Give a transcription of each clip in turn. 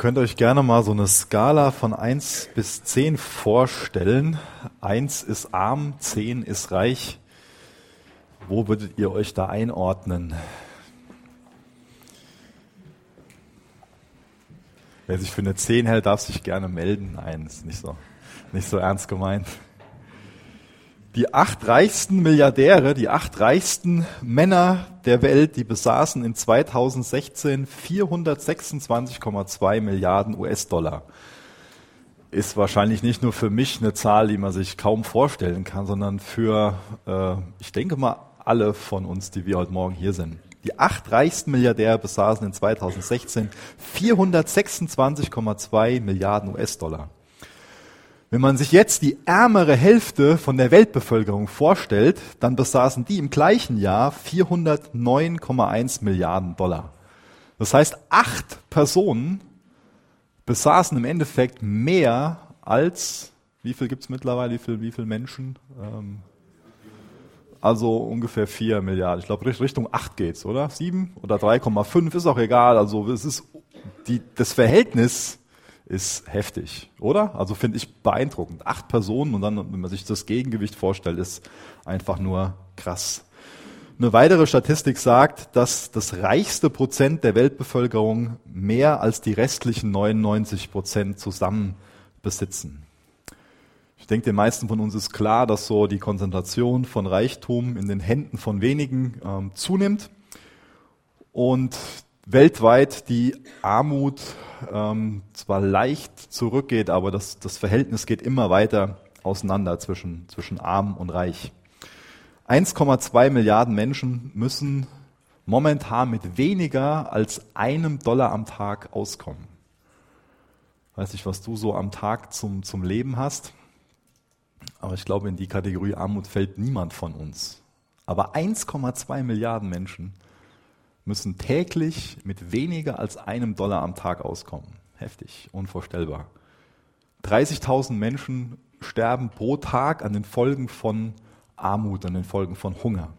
könnt euch gerne mal so eine Skala von 1 bis 10 vorstellen. 1 ist arm, 10 ist reich. Wo würdet ihr euch da einordnen? Wer sich für eine 10 hält, darf sich gerne melden. Nein, ist nicht so, nicht so ernst gemeint. Die acht reichsten Milliardäre, die acht reichsten Männer der Welt, die besaßen in 2016 426,2 Milliarden US-Dollar. Ist wahrscheinlich nicht nur für mich eine Zahl, die man sich kaum vorstellen kann, sondern für, äh, ich denke mal, alle von uns, die wir heute Morgen hier sind. Die acht reichsten Milliardäre besaßen in 2016 426,2 Milliarden US-Dollar. Wenn man sich jetzt die ärmere Hälfte von der Weltbevölkerung vorstellt, dann besaßen die im gleichen Jahr 409,1 Milliarden Dollar. Das heißt, acht Personen besaßen im Endeffekt mehr als, wie viel gibt's mittlerweile, wie viel, wie viel Menschen? Ähm, also ungefähr vier Milliarden. Ich glaube, Richtung acht geht's, oder? Sieben oder 3,5 ist auch egal. Also es ist die, das Verhältnis ist heftig, oder? Also finde ich beeindruckend. Acht Personen und dann, wenn man sich das Gegengewicht vorstellt, ist einfach nur krass. Eine weitere Statistik sagt, dass das reichste Prozent der Weltbevölkerung mehr als die restlichen 99 Prozent zusammen besitzen. Ich denke, den meisten von uns ist klar, dass so die Konzentration von Reichtum in den Händen von wenigen ähm, zunimmt und weltweit die Armut ähm, zwar leicht zurückgeht, aber das, das Verhältnis geht immer weiter auseinander zwischen, zwischen arm und reich. 1,2 Milliarden Menschen müssen momentan mit weniger als einem Dollar am Tag auskommen. Weiß nicht, was du so am Tag zum, zum Leben hast, aber ich glaube, in die Kategorie Armut fällt niemand von uns. Aber 1,2 Milliarden Menschen müssen täglich mit weniger als einem Dollar am Tag auskommen. Heftig, unvorstellbar. 30.000 Menschen sterben pro Tag an den Folgen von Armut, an den Folgen von Hunger.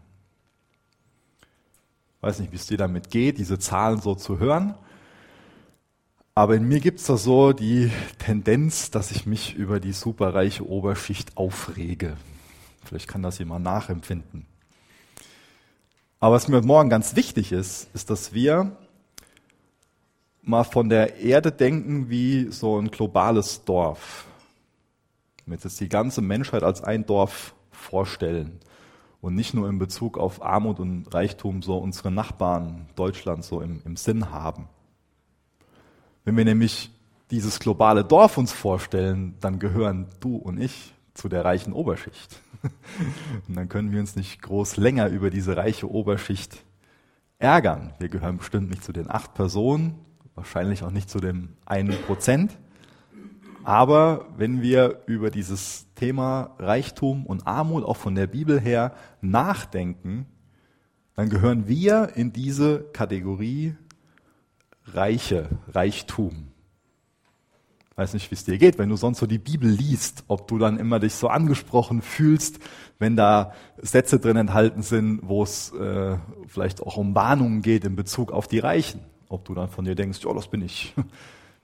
Ich weiß nicht, wie es dir damit geht, diese Zahlen so zu hören. Aber in mir gibt es da so die Tendenz, dass ich mich über die superreiche Oberschicht aufrege. Vielleicht kann das jemand nachempfinden. Aber was mir Morgen ganz wichtig ist, ist, dass wir mal von der Erde denken wie so ein globales Dorf. Wir jetzt die ganze Menschheit als ein Dorf vorstellen und nicht nur in Bezug auf Armut und Reichtum so unsere Nachbarn Deutschland so im, im Sinn haben. Wenn wir nämlich dieses globale Dorf uns vorstellen, dann gehören du und ich zu der reichen Oberschicht. Und dann können wir uns nicht groß länger über diese reiche Oberschicht ärgern. Wir gehören bestimmt nicht zu den acht Personen, wahrscheinlich auch nicht zu dem einen Prozent. Aber wenn wir über dieses Thema Reichtum und Armut auch von der Bibel her nachdenken, dann gehören wir in diese Kategorie Reiche, Reichtum weiß nicht, wie es dir geht, wenn du sonst so die Bibel liest, ob du dann immer dich so angesprochen fühlst, wenn da Sätze drin enthalten sind, wo es äh, vielleicht auch um Warnungen geht in Bezug auf die Reichen. Ob du dann von dir denkst, ja, das bin ich.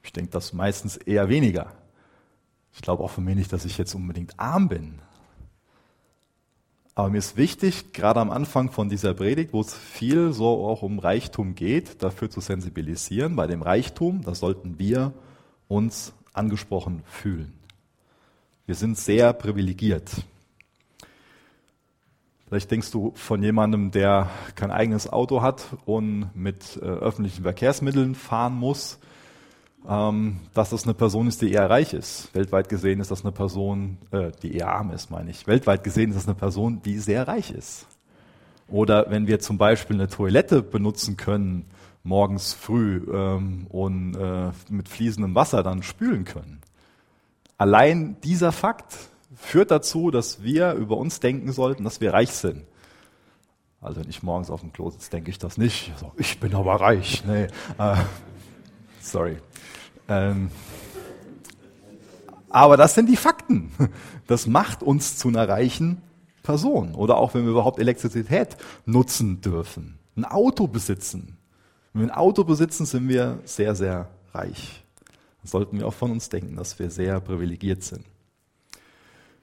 Ich denke das meistens eher weniger. Ich glaube auch von mir nicht, dass ich jetzt unbedingt arm bin. Aber mir ist wichtig, gerade am Anfang von dieser Predigt, wo es viel so auch um Reichtum geht, dafür zu sensibilisieren. Bei dem Reichtum, da sollten wir uns angesprochen fühlen. Wir sind sehr privilegiert. Vielleicht denkst du von jemandem, der kein eigenes Auto hat und mit äh, öffentlichen Verkehrsmitteln fahren muss, ähm, dass das eine Person ist, die eher reich ist. Weltweit gesehen ist das eine Person, äh, die eher arm ist, meine ich. Weltweit gesehen ist das eine Person, die sehr reich ist. Oder wenn wir zum Beispiel eine Toilette benutzen können, morgens früh ähm, und äh, mit fließendem Wasser dann spülen können. Allein dieser Fakt führt dazu, dass wir über uns denken sollten, dass wir reich sind. Also wenn ich morgens auf dem Klo sitze, denke ich das nicht. So, ich bin aber reich. Nee, äh, sorry. Ähm, aber das sind die Fakten. Das macht uns zu einer reichen Person. Oder auch wenn wir überhaupt Elektrizität nutzen dürfen, ein Auto besitzen. Wenn wir ein Auto besitzen, sind wir sehr, sehr reich. sollten wir auch von uns denken, dass wir sehr privilegiert sind.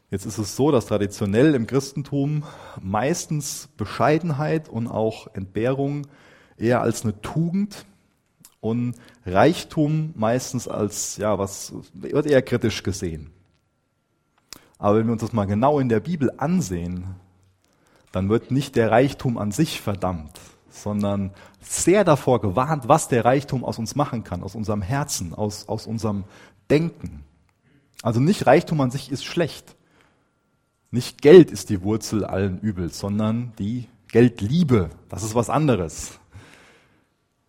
Jetzt ist es so, dass traditionell im Christentum meistens Bescheidenheit und auch Entbehrung eher als eine Tugend und Reichtum meistens als, ja, was wird eher kritisch gesehen. Aber wenn wir uns das mal genau in der Bibel ansehen, dann wird nicht der Reichtum an sich verdammt, sondern sehr davor gewarnt, was der Reichtum aus uns machen kann, aus unserem Herzen, aus, aus unserem Denken. Also nicht Reichtum an sich ist schlecht. Nicht Geld ist die Wurzel allen Übels, sondern die Geldliebe. Das ist was anderes.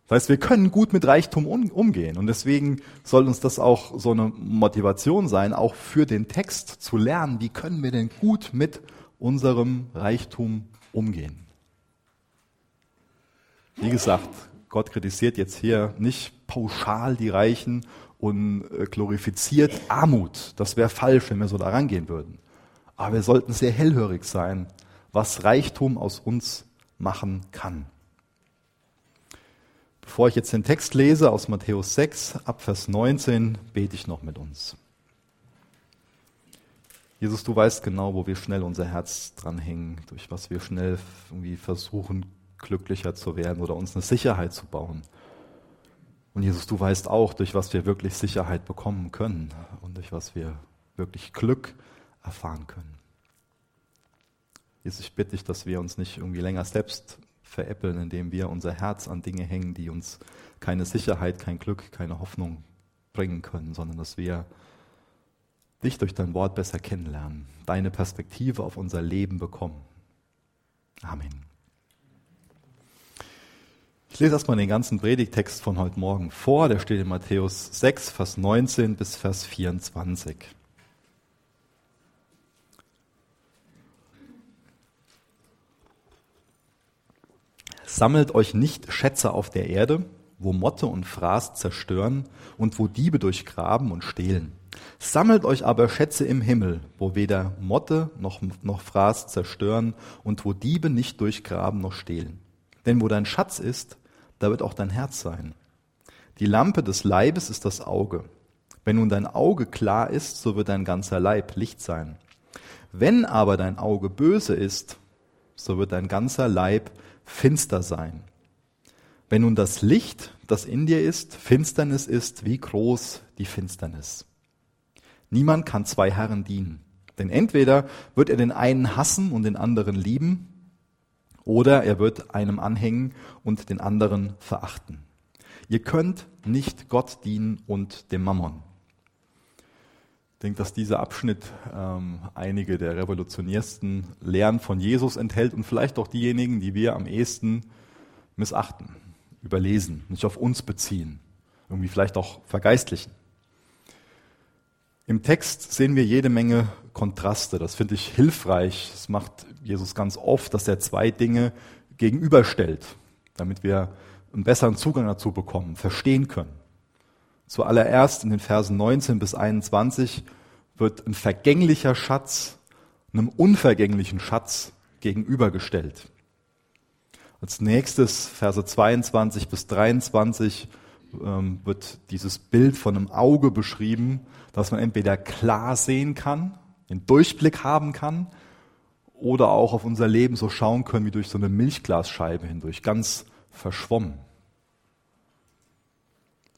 Das heißt, wir können gut mit Reichtum umgehen und deswegen soll uns das auch so eine Motivation sein, auch für den Text zu lernen, wie können wir denn gut mit unserem Reichtum umgehen. Wie gesagt, Gott kritisiert jetzt hier nicht pauschal die Reichen und äh, glorifiziert Armut. Das wäre falsch, wenn wir so da rangehen würden. Aber wir sollten sehr hellhörig sein, was Reichtum aus uns machen kann. Bevor ich jetzt den Text lese aus Matthäus 6, ab Vers 19, bete ich noch mit uns. Jesus, du weißt genau, wo wir schnell unser Herz dranhängen, durch was wir schnell irgendwie versuchen, glücklicher zu werden oder uns eine Sicherheit zu bauen. Und Jesus, du weißt auch, durch was wir wirklich Sicherheit bekommen können und durch was wir wirklich Glück erfahren können. Jesus, ich bitte dich, dass wir uns nicht irgendwie länger selbst veräppeln, indem wir unser Herz an Dinge hängen, die uns keine Sicherheit, kein Glück, keine Hoffnung bringen können, sondern dass wir dich durch dein Wort besser kennenlernen, deine Perspektive auf unser Leben bekommen. Amen. Ich lese erstmal den ganzen Predigtext von heute Morgen vor. Der steht in Matthäus 6, Vers 19 bis Vers 24. Sammelt euch nicht Schätze auf der Erde, wo Motte und Fraß zerstören und wo Diebe durchgraben und stehlen. Sammelt euch aber Schätze im Himmel, wo weder Motte noch, noch Fraß zerstören und wo Diebe nicht durchgraben noch stehlen. Denn wo dein Schatz ist, da wird auch dein Herz sein. Die Lampe des Leibes ist das Auge. Wenn nun dein Auge klar ist, so wird dein ganzer Leib Licht sein. Wenn aber dein Auge böse ist, so wird dein ganzer Leib finster sein. Wenn nun das Licht, das in dir ist, Finsternis ist, wie groß die Finsternis. Niemand kann zwei Herren dienen. Denn entweder wird er den einen hassen und den anderen lieben, oder er wird einem anhängen und den anderen verachten. Ihr könnt nicht Gott dienen und dem Mammon. Ich denke, dass dieser Abschnitt ähm, einige der revolutionärsten Lehren von Jesus enthält und vielleicht auch diejenigen, die wir am ehesten missachten, überlesen, nicht auf uns beziehen, irgendwie vielleicht auch vergeistlichen. Im Text sehen wir jede Menge Kontraste. Das finde ich hilfreich. Das macht Jesus ganz oft, dass er zwei Dinge gegenüberstellt, damit wir einen besseren Zugang dazu bekommen, verstehen können. Zuallererst in den Versen 19 bis 21 wird ein vergänglicher Schatz einem unvergänglichen Schatz gegenübergestellt. Als nächstes Verse 22 bis 23 ähm, wird dieses Bild von einem Auge beschrieben, dass man entweder klar sehen kann, den Durchblick haben kann, oder auch auf unser Leben so schauen können wie durch so eine Milchglasscheibe hindurch, ganz verschwommen.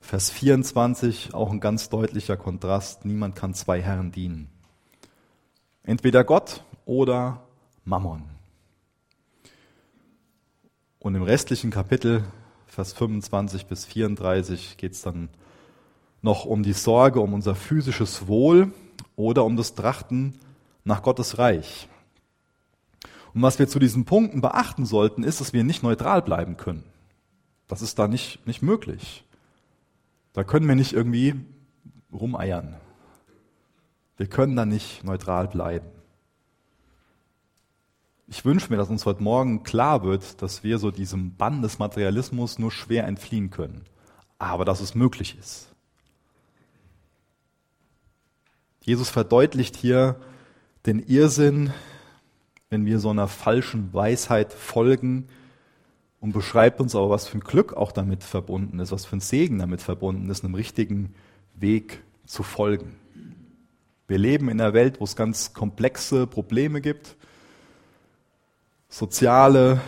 Vers 24, auch ein ganz deutlicher Kontrast, niemand kann zwei Herren dienen. Entweder Gott oder Mammon. Und im restlichen Kapitel Vers 25 bis 34 geht es dann noch um die Sorge um unser physisches Wohl oder um das Trachten nach Gottes Reich. Und was wir zu diesen Punkten beachten sollten, ist, dass wir nicht neutral bleiben können. Das ist da nicht, nicht möglich. Da können wir nicht irgendwie rumeiern. Wir können da nicht neutral bleiben ich wünsche mir, dass uns heute Morgen klar wird, dass wir so diesem Bann des Materialismus nur schwer entfliehen können, aber dass es möglich ist. Jesus verdeutlicht hier den Irrsinn, wenn wir so einer falschen Weisheit folgen und beschreibt uns aber, was für ein Glück auch damit verbunden ist, was für ein Segen damit verbunden ist, einem richtigen Weg zu folgen. Wir leben in einer Welt, wo es ganz komplexe Probleme gibt, soziale,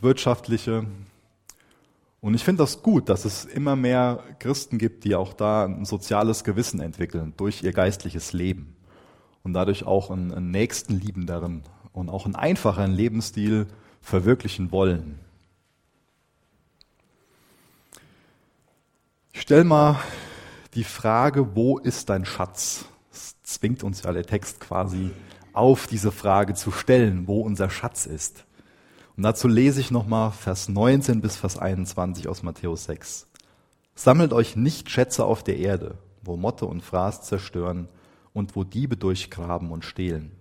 wirtschaftliche. Und ich finde das gut, dass es immer mehr Christen gibt, die auch da ein soziales Gewissen entwickeln durch ihr geistliches Leben und dadurch auch einen, einen nächstenliebenderen und auch einen einfacheren Lebensstil verwirklichen wollen. Ich stelle mal die Frage, wo ist dein Schatz? Das zwingt uns ja der Text quasi auf, diese Frage zu stellen, wo unser Schatz ist. Und dazu lese ich nochmal Vers 19 bis Vers 21 aus Matthäus 6. Sammelt euch nicht Schätze auf der Erde, wo Motte und Fraß zerstören und wo Diebe durchgraben und stehlen.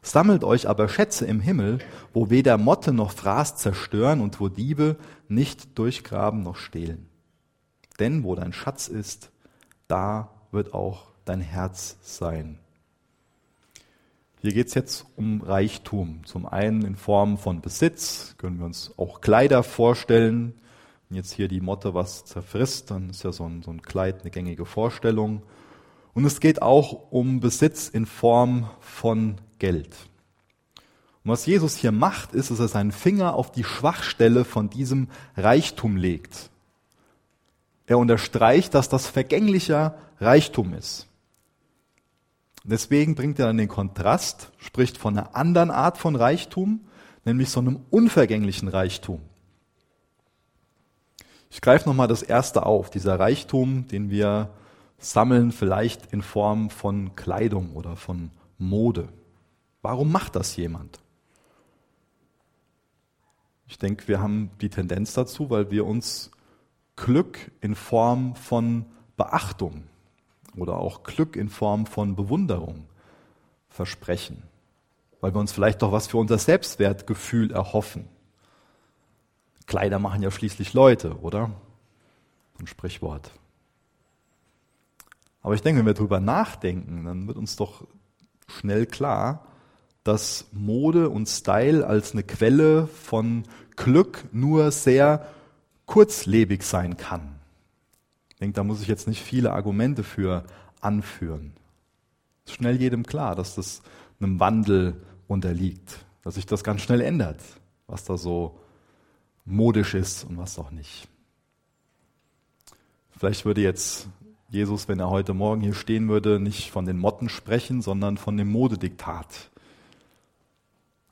Sammelt euch aber Schätze im Himmel, wo weder Motte noch Fraß zerstören und wo Diebe nicht durchgraben noch stehlen. Denn wo dein Schatz ist, da wird auch dein Herz sein. Hier geht es jetzt um Reichtum. Zum einen in Form von Besitz, können wir uns auch Kleider vorstellen. Wenn jetzt hier die Motte was zerfrisst, dann ist ja so ein, so ein Kleid eine gängige Vorstellung. Und es geht auch um Besitz in Form von Geld. Und was Jesus hier macht, ist, dass er seinen Finger auf die Schwachstelle von diesem Reichtum legt. Er unterstreicht, dass das vergänglicher Reichtum ist. Deswegen bringt er dann den Kontrast, spricht von einer anderen Art von Reichtum, nämlich so einem unvergänglichen Reichtum. Ich greife nochmal das erste auf, dieser Reichtum, den wir sammeln, vielleicht in Form von Kleidung oder von Mode. Warum macht das jemand? Ich denke, wir haben die Tendenz dazu, weil wir uns Glück in Form von Beachtung oder auch Glück in Form von Bewunderung versprechen, weil wir uns vielleicht doch was für unser Selbstwertgefühl erhoffen. Kleider machen ja schließlich Leute, oder? Ein Sprichwort. Aber ich denke, wenn wir darüber nachdenken, dann wird uns doch schnell klar, dass Mode und Style als eine Quelle von Glück nur sehr kurzlebig sein kann. Denke, da muss ich jetzt nicht viele Argumente für anführen. Es ist schnell jedem klar, dass das einem Wandel unterliegt, dass sich das ganz schnell ändert, was da so modisch ist und was auch nicht. Vielleicht würde jetzt Jesus, wenn er heute Morgen hier stehen würde, nicht von den Motten sprechen, sondern von dem Modediktat.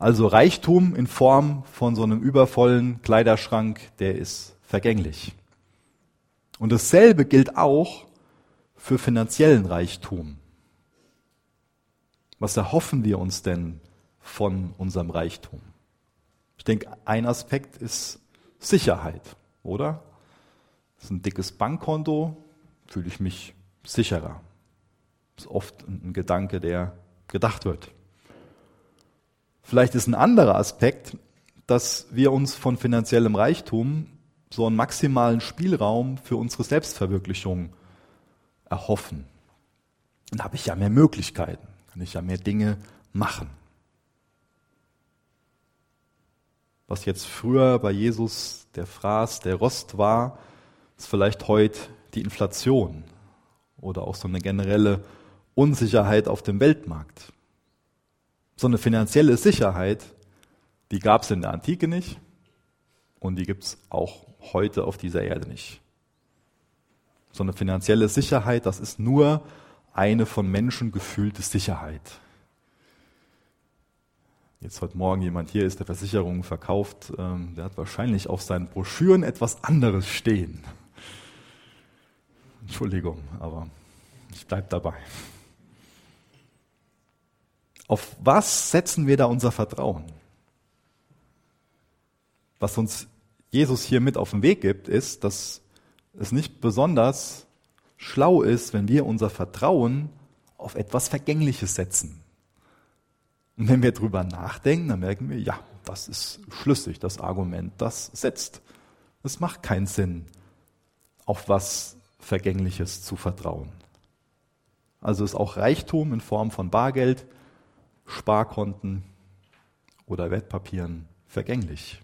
Also Reichtum in Form von so einem übervollen Kleiderschrank, der ist vergänglich. Und dasselbe gilt auch für finanziellen Reichtum. Was erhoffen wir uns denn von unserem Reichtum? Ich denke, ein Aspekt ist Sicherheit, oder? Das ist ein dickes Bankkonto, fühle ich mich sicherer. Das ist oft ein Gedanke, der gedacht wird. Vielleicht ist ein anderer Aspekt, dass wir uns von finanziellem Reichtum so einen maximalen Spielraum für unsere Selbstverwirklichung erhoffen. Dann habe ich ja mehr Möglichkeiten, kann ich ja mehr Dinge machen. Was jetzt früher bei Jesus der Fraß, der Rost war, ist vielleicht heute die Inflation oder auch so eine generelle Unsicherheit auf dem Weltmarkt. So eine finanzielle Sicherheit, die gab es in der Antike nicht und die gibt es auch heute auf dieser Erde nicht. So eine finanzielle Sicherheit, das ist nur eine von Menschen gefühlte Sicherheit. Jetzt heute Morgen jemand hier ist, der Versicherungen verkauft, ähm, der hat wahrscheinlich auf seinen Broschüren etwas anderes stehen. Entschuldigung, aber ich bleibe dabei. Auf was setzen wir da unser Vertrauen? Was uns Jesus hier mit auf den Weg gibt, ist, dass es nicht besonders schlau ist, wenn wir unser Vertrauen auf etwas Vergängliches setzen. Und wenn wir drüber nachdenken, dann merken wir, ja, das ist schlüssig, das Argument, das setzt. Es macht keinen Sinn, auf was Vergängliches zu vertrauen. Also ist auch Reichtum in Form von Bargeld, Sparkonten oder Wertpapieren vergänglich.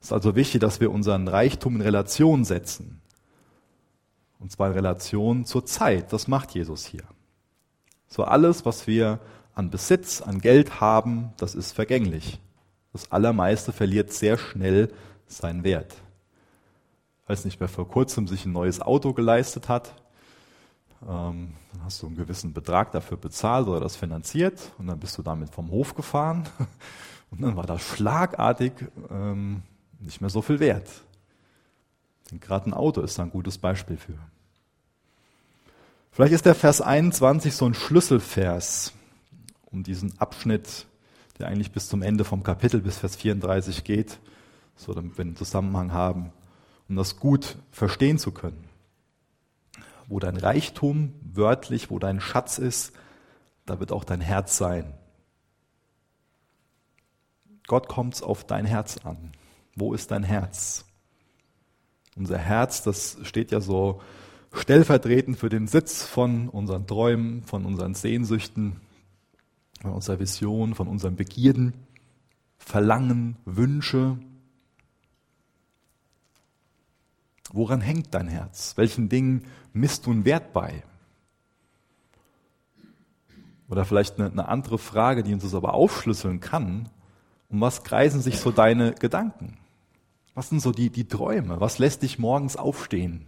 Es ist also wichtig, dass wir unseren Reichtum in Relation setzen. Und zwar in Relation zur Zeit. Das macht Jesus hier. So alles, was wir an Besitz, an Geld haben, das ist vergänglich. Das Allermeiste verliert sehr schnell seinen Wert. Weiß nicht, wer vor kurzem sich ein neues Auto geleistet hat. Ähm, dann hast du einen gewissen Betrag dafür bezahlt oder das finanziert und dann bist du damit vom Hof gefahren und dann war das schlagartig ähm, nicht mehr so viel wert. Gerade ein Auto ist da ein gutes Beispiel für. Vielleicht ist der Vers 21 so ein Schlüsselvers, um diesen Abschnitt, der eigentlich bis zum Ende vom Kapitel bis Vers 34 geht, so damit wir einen Zusammenhang haben, um das gut verstehen zu können. Wo dein Reichtum wörtlich, wo dein Schatz ist, da wird auch dein Herz sein. Gott kommt's auf dein Herz an. Wo ist dein Herz? Unser Herz, das steht ja so stellvertretend für den Sitz von unseren Träumen, von unseren Sehnsüchten, von unserer Vision, von unseren Begierden, Verlangen, Wünsche. Woran hängt dein Herz? Welchen Dingen misst du einen Wert bei? Oder vielleicht eine, eine andere Frage, die uns das aber aufschlüsseln kann. Um was kreisen sich so deine Gedanken? Was sind so die, die Träume? Was lässt dich morgens aufstehen?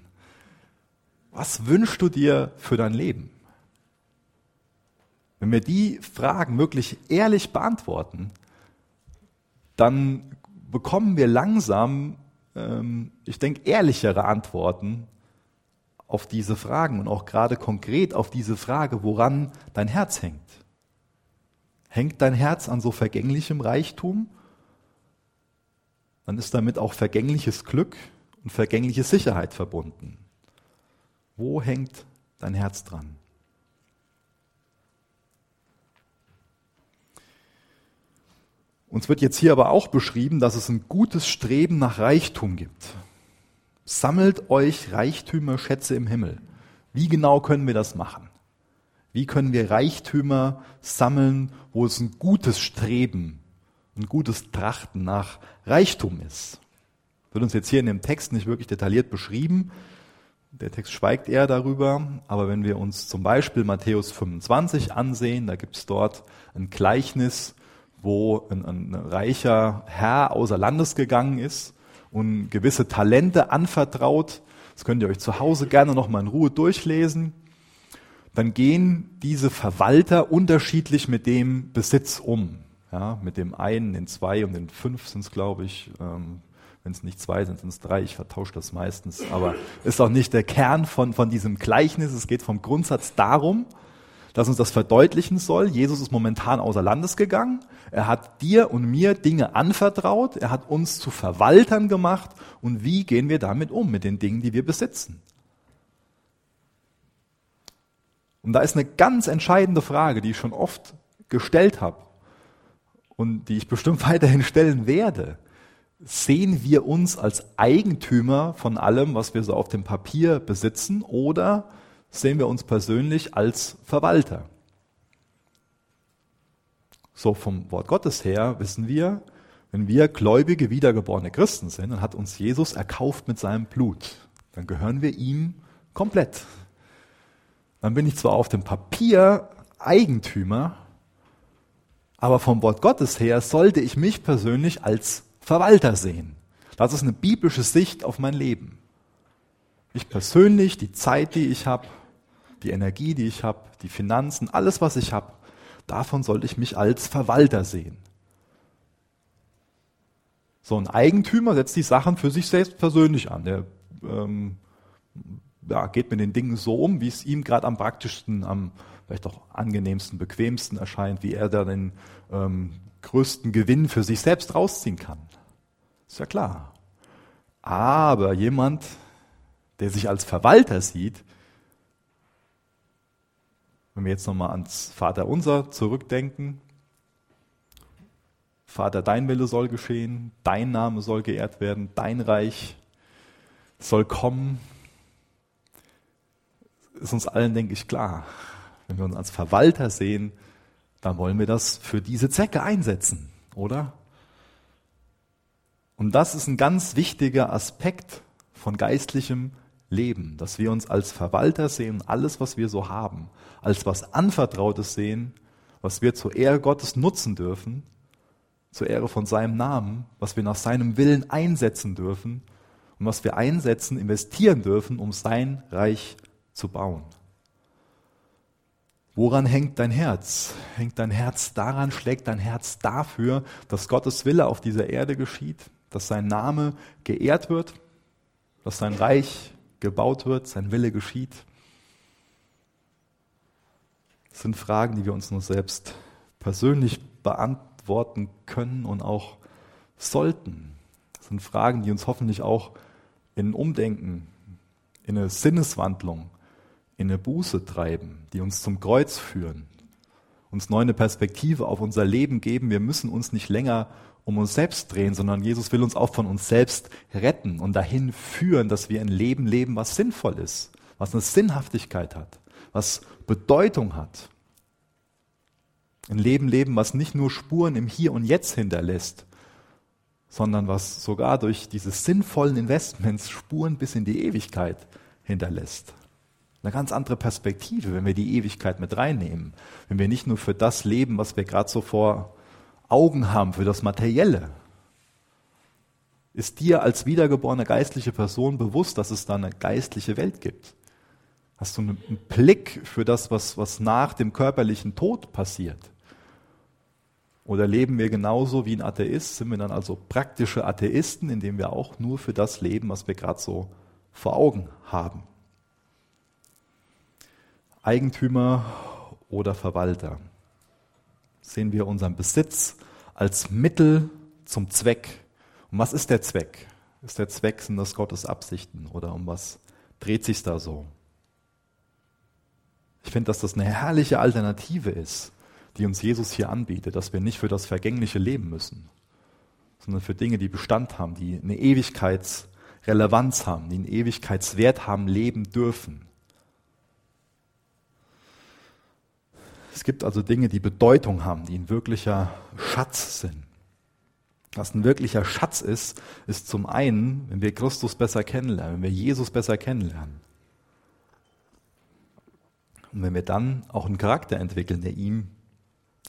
Was wünschst du dir für dein Leben? Wenn wir die Fragen wirklich ehrlich beantworten, dann bekommen wir langsam, ähm, ich denke, ehrlichere Antworten auf diese Fragen und auch gerade konkret auf diese Frage, woran dein Herz hängt. Hängt dein Herz an so vergänglichem Reichtum? Dann ist damit auch vergängliches Glück und vergängliche Sicherheit verbunden. Wo hängt dein Herz dran? Uns wird jetzt hier aber auch beschrieben, dass es ein gutes Streben nach Reichtum gibt. Sammelt euch Reichtümer, Schätze im Himmel. Wie genau können wir das machen? Wie können wir Reichtümer sammeln, wo es ein gutes Streben, ein gutes Trachten nach Reichtum ist? Wird uns jetzt hier in dem Text nicht wirklich detailliert beschrieben. Der Text schweigt eher darüber, aber wenn wir uns zum Beispiel Matthäus 25 ansehen, da gibt es dort ein Gleichnis, wo ein, ein reicher Herr außer Landes gegangen ist und gewisse Talente anvertraut. Das könnt ihr euch zu Hause gerne nochmal in Ruhe durchlesen. Dann gehen diese Verwalter unterschiedlich mit dem Besitz um. Ja, mit dem einen, den zwei und den fünf sind es, glaube ich. Ähm, wenn es nicht zwei sind, sind es drei. Ich vertausche das meistens. Aber ist auch nicht der Kern von, von diesem Gleichnis. Es geht vom Grundsatz darum, dass uns das verdeutlichen soll. Jesus ist momentan außer Landes gegangen. Er hat dir und mir Dinge anvertraut. Er hat uns zu Verwaltern gemacht. Und wie gehen wir damit um, mit den Dingen, die wir besitzen? Und da ist eine ganz entscheidende Frage, die ich schon oft gestellt habe und die ich bestimmt weiterhin stellen werde sehen wir uns als Eigentümer von allem, was wir so auf dem Papier besitzen, oder sehen wir uns persönlich als Verwalter? So vom Wort Gottes her wissen wir, wenn wir gläubige, wiedergeborene Christen sind, dann hat uns Jesus erkauft mit seinem Blut. Dann gehören wir ihm komplett. Dann bin ich zwar auf dem Papier Eigentümer, aber vom Wort Gottes her sollte ich mich persönlich als Verwalter sehen. Das ist eine biblische Sicht auf mein Leben. Ich persönlich, die Zeit, die ich habe, die Energie, die ich habe, die Finanzen, alles, was ich habe, davon sollte ich mich als Verwalter sehen. So ein Eigentümer setzt die Sachen für sich selbst persönlich an. Der ähm, ja, geht mit den Dingen so um, wie es ihm gerade am praktischsten, am vielleicht auch angenehmsten, bequemsten erscheint, wie er da den ähm, größten Gewinn für sich selbst rausziehen kann. Ist ja klar. Aber jemand, der sich als Verwalter sieht, wenn wir jetzt nochmal ans Vater unser zurückdenken, Vater, dein Wille soll geschehen, dein Name soll geehrt werden, dein Reich soll kommen, ist uns allen, denke ich, klar. Wenn wir uns als Verwalter sehen, dann wollen wir das für diese Zwecke einsetzen, oder? Und das ist ein ganz wichtiger Aspekt von geistlichem leben, dass wir uns als Verwalter sehen, alles, was wir so haben, als was Anvertrautes sehen, was wir zur Ehre Gottes nutzen dürfen, zur Ehre von seinem Namen, was wir nach seinem Willen einsetzen dürfen und was wir einsetzen, investieren dürfen, um sein Reich zu bauen. Woran hängt dein Herz? Hängt dein Herz daran, schlägt dein Herz dafür, dass Gottes Wille auf dieser Erde geschieht, dass sein Name geehrt wird, dass sein Reich gebaut wird, sein Wille geschieht? Das sind Fragen, die wir uns nur selbst persönlich beantworten können und auch sollten. Das sind Fragen, die uns hoffentlich auch in Umdenken, in eine Sinneswandlung, in eine Buße treiben, die uns zum Kreuz führen, uns neue Perspektive auf unser Leben geben. Wir müssen uns nicht länger um uns selbst drehen, sondern Jesus will uns auch von uns selbst retten und dahin führen, dass wir ein Leben leben, was sinnvoll ist, was eine Sinnhaftigkeit hat, was Bedeutung hat. Ein Leben leben, was nicht nur Spuren im Hier und Jetzt hinterlässt, sondern was sogar durch diese sinnvollen Investments Spuren bis in die Ewigkeit hinterlässt. Eine ganz andere Perspektive, wenn wir die Ewigkeit mit reinnehmen. Wenn wir nicht nur für das leben, was wir gerade so vor Augen haben, für das Materielle. Ist dir als wiedergeborene geistliche Person bewusst, dass es da eine geistliche Welt gibt? Hast du einen Blick für das, was, was nach dem körperlichen Tod passiert? Oder leben wir genauso wie ein Atheist? Sind wir dann also praktische Atheisten, indem wir auch nur für das leben, was wir gerade so vor Augen haben? Eigentümer oder Verwalter? Sehen wir unseren Besitz als Mittel zum Zweck? Und was ist der Zweck? Ist der Zweck, sind das Gottes Absichten oder um was dreht sich da so? Ich finde, dass das eine herrliche Alternative ist, die uns Jesus hier anbietet, dass wir nicht für das Vergängliche leben müssen, sondern für Dinge, die Bestand haben, die eine Ewigkeitsrelevanz haben, die einen Ewigkeitswert haben, leben dürfen. Es gibt also Dinge, die Bedeutung haben, die ein wirklicher Schatz sind. Was ein wirklicher Schatz ist, ist zum einen, wenn wir Christus besser kennenlernen, wenn wir Jesus besser kennenlernen. Und wenn wir dann auch einen Charakter entwickeln, der ihm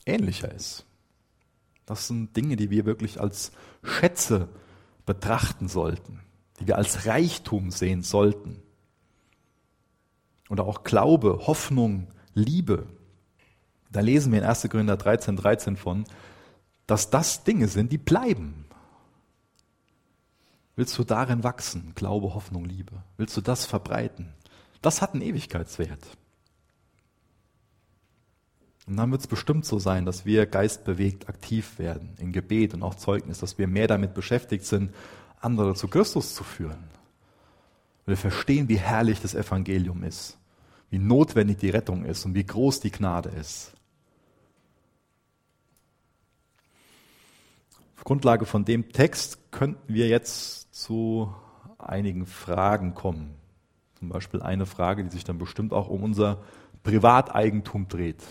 ähnlicher ist. Das sind Dinge, die wir wirklich als Schätze betrachten sollten, die wir als Reichtum sehen sollten. Oder auch Glaube, Hoffnung, Liebe, da lesen wir in 1. Korinther 13, 13 von, dass das Dinge sind, die bleiben. Willst du darin wachsen? Glaube, Hoffnung, Liebe. Willst du das verbreiten? Das hat einen Ewigkeitswert. Und dann wird es bestimmt so sein, dass wir geistbewegt aktiv werden in Gebet und auch Zeugnis, dass wir mehr damit beschäftigt sind, andere zu Christus zu führen. Wir verstehen, wie herrlich das Evangelium ist, wie notwendig die Rettung ist und wie groß die Gnade ist. Auf Grundlage von dem Text könnten wir jetzt zu einigen Fragen kommen. Zum Beispiel eine Frage, die sich dann bestimmt auch um unser Privateigentum dreht.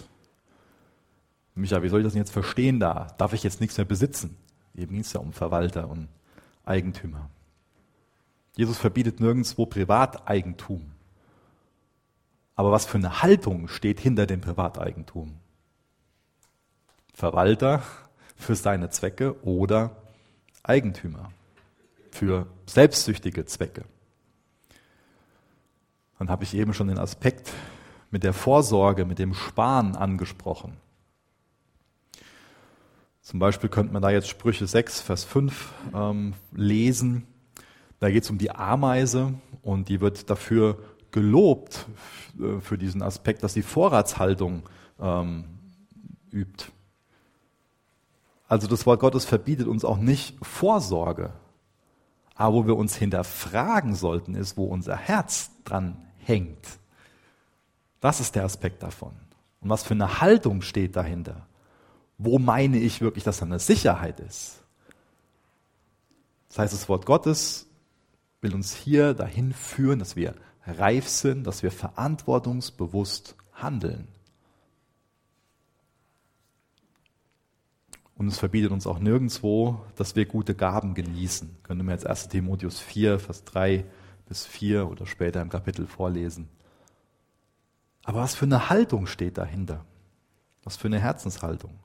Micha, wie soll ich das denn jetzt verstehen da? Darf ich jetzt nichts mehr besitzen? Eben ging es ja um Verwalter und Eigentümer. Jesus verbietet nirgendwo Privateigentum. Aber was für eine Haltung steht hinter dem Privateigentum? Verwalter für seine Zwecke oder Eigentümer für selbstsüchtige Zwecke. Dann habe ich eben schon den Aspekt mit der Vorsorge, mit dem Sparen angesprochen. Zum Beispiel könnte man da jetzt Sprüche 6, Vers 5 ähm, lesen. Da geht es um die Ameise und die wird dafür gelobt, äh, für diesen Aspekt, dass sie Vorratshaltung ähm, übt. Also das Wort Gottes verbietet uns auch nicht Vorsorge. Aber wo wir uns hinterfragen sollten, ist, wo unser Herz dran hängt. Das ist der Aspekt davon. Und was für eine Haltung steht dahinter? Wo meine ich wirklich, dass da eine Sicherheit ist? Das heißt, das Wort Gottes will uns hier dahin führen, dass wir reif sind, dass wir verantwortungsbewusst handeln. Und es verbietet uns auch nirgendwo, dass wir gute Gaben genießen. Können wir jetzt 1 Timotheus 4, Vers 3 bis 4 oder später im Kapitel vorlesen. Aber was für eine Haltung steht dahinter? Was für eine Herzenshaltung?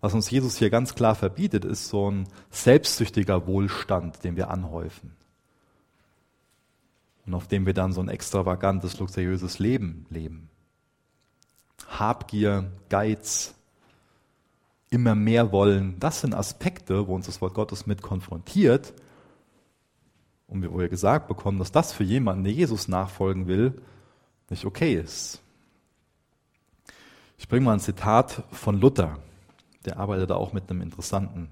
Was uns Jesus hier ganz klar verbietet, ist so ein selbstsüchtiger Wohlstand, den wir anhäufen. Und auf dem wir dann so ein extravagantes, luxuriöses Leben leben. Habgier, Geiz, immer mehr wollen, das sind Aspekte, wo uns das Wort Gottes mit konfrontiert und wo wir gesagt bekommen, dass das für jemanden, der Jesus nachfolgen will, nicht okay ist. Ich bringe mal ein Zitat von Luther. Der arbeitet da auch mit einem interessanten